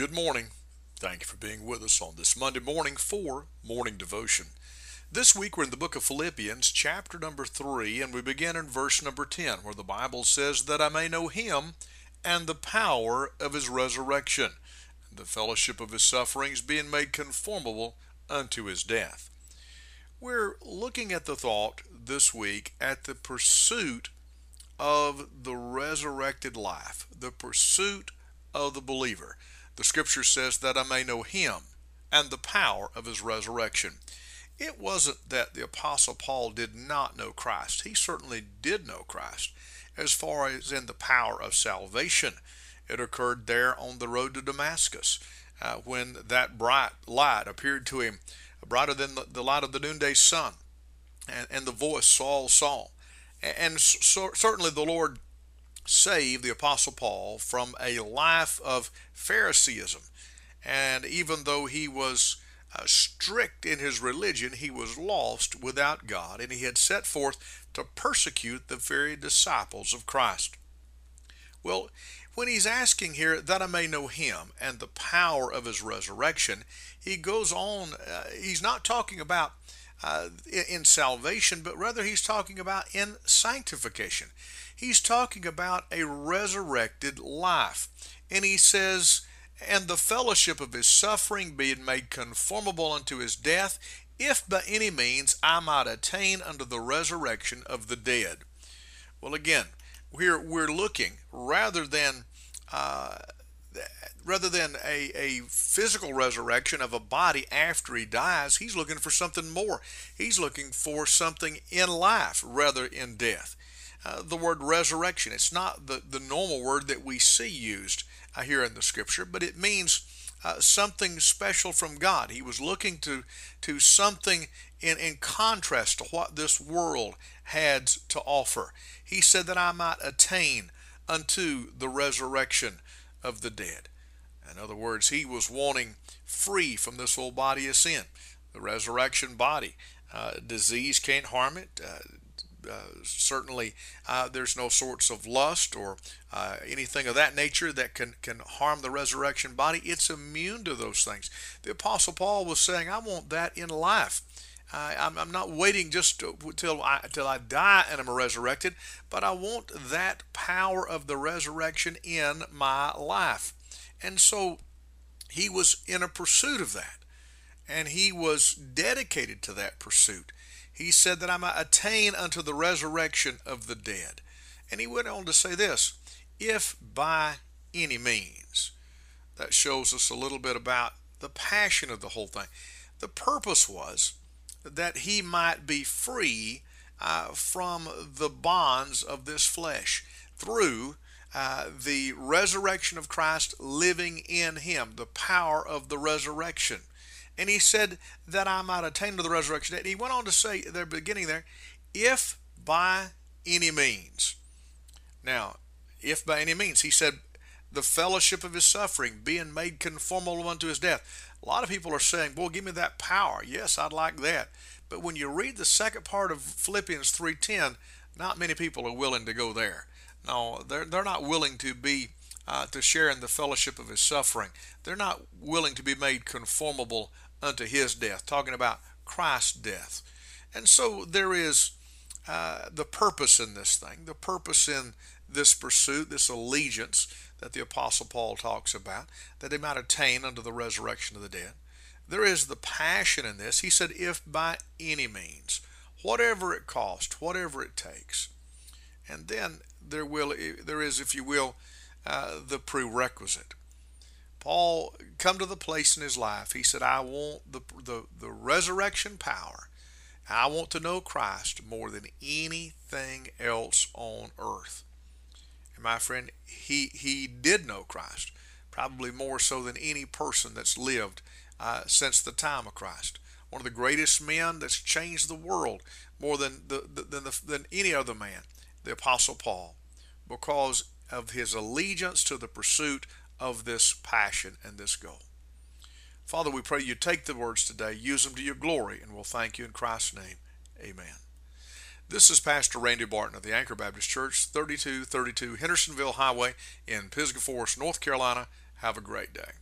Good morning. Thank you for being with us on this Monday morning for Morning Devotion. This week we're in the book of Philippians, chapter number 3, and we begin in verse number 10, where the Bible says, That I may know him and the power of his resurrection, and the fellowship of his sufferings, being made conformable unto his death. We're looking at the thought this week at the pursuit of the resurrected life, the pursuit of the believer. The scripture says that I may know him and the power of his resurrection. It wasn't that the Apostle Paul did not know Christ. He certainly did know Christ as far as in the power of salvation. It occurred there on the road to Damascus uh, when that bright light appeared to him, brighter than the, the light of the noonday sun, and, and the voice, Saul, Saul. And, so, certainly the Lord saved the Apostle Paul from a life of Phariseeism. And even though he was uh, strict in his religion, he was lost without God, and he had set forth to persecute the very disciples of Christ. Well, when he's asking here that I may know him and the power of his resurrection, he goes on, uh, he's not talking about uh, in salvation, but rather he's talking about in sanctification. He's talking about a resurrected life. And he says, and the fellowship of his suffering being made conformable unto his death, if by any means I might attain unto the resurrection of the dead. Well, again, we're, we're looking rather than uh, rather than a, a physical resurrection of a body after he dies, he's looking for something more. He's looking for something in life rather in death. Uh, the word resurrection, it's not the, the normal word that we see used uh, here in the scripture, but it means uh, something special from God. He was looking to, to something in, in contrast to what this world had to offer. He said that I might attain unto the resurrection of the dead. In other words, he was wanting free from this old body of sin, the resurrection body. Uh, disease can't harm it. Uh, uh, certainly, uh, there's no sorts of lust or uh, anything of that nature that can, can harm the resurrection body. It's immune to those things. The Apostle Paul was saying, I want that in life. I'm, I'm, not waiting just until I, till I die and I'm resurrected, but I want that power of the resurrection in my life. And so he was in a pursuit of that. And he was dedicated to that pursuit. He said that I might attain unto the resurrection of the dead. And he went on to say this if by any means. That shows us a little bit about the passion of the whole thing. The purpose was that he might be free uh, from the bonds of this flesh through uh, the resurrection of Christ living in him, the power of the resurrection. And he said that I might attain to the resurrection. And he went on to say at the beginning there, if by any means. Now, if by any means, he said, the fellowship of his suffering, being made conformable unto his death. A lot of people are saying, Boy, give me that power. Yes, I'd like that. But when you read the second part of Philippians 3.10, not many people are willing to go there. No, they're, they're not willing to be uh, to share in the fellowship of his suffering. They're not willing to be made conformable unto his death, talking about Christ's death. And so there is uh, the purpose in this thing, the purpose in this pursuit, this allegiance that the Apostle Paul talks about, that they might attain unto the resurrection of the dead. There is the passion in this. He said, if by any means, whatever it costs, whatever it takes. And then there will there is, if you will, uh, the prerequisite. Paul come to the place in his life. He said, "I want the the, the resurrection power. I want to know Christ more than anything else on earth." And my friend, he he did know Christ, probably more so than any person that's lived uh, since the time of Christ. One of the greatest men that's changed the world more than the, than the, than any other man, the Apostle Paul because of his allegiance to the pursuit of this passion and this goal. Father, we pray you take the words today, use them to your glory, and we'll thank you in Christ's name. Amen. This is Pastor Randy Barton of the Anchor Baptist Church, 3232 Hendersonville Highway in Pisgah Forest, North Carolina. Have a great day.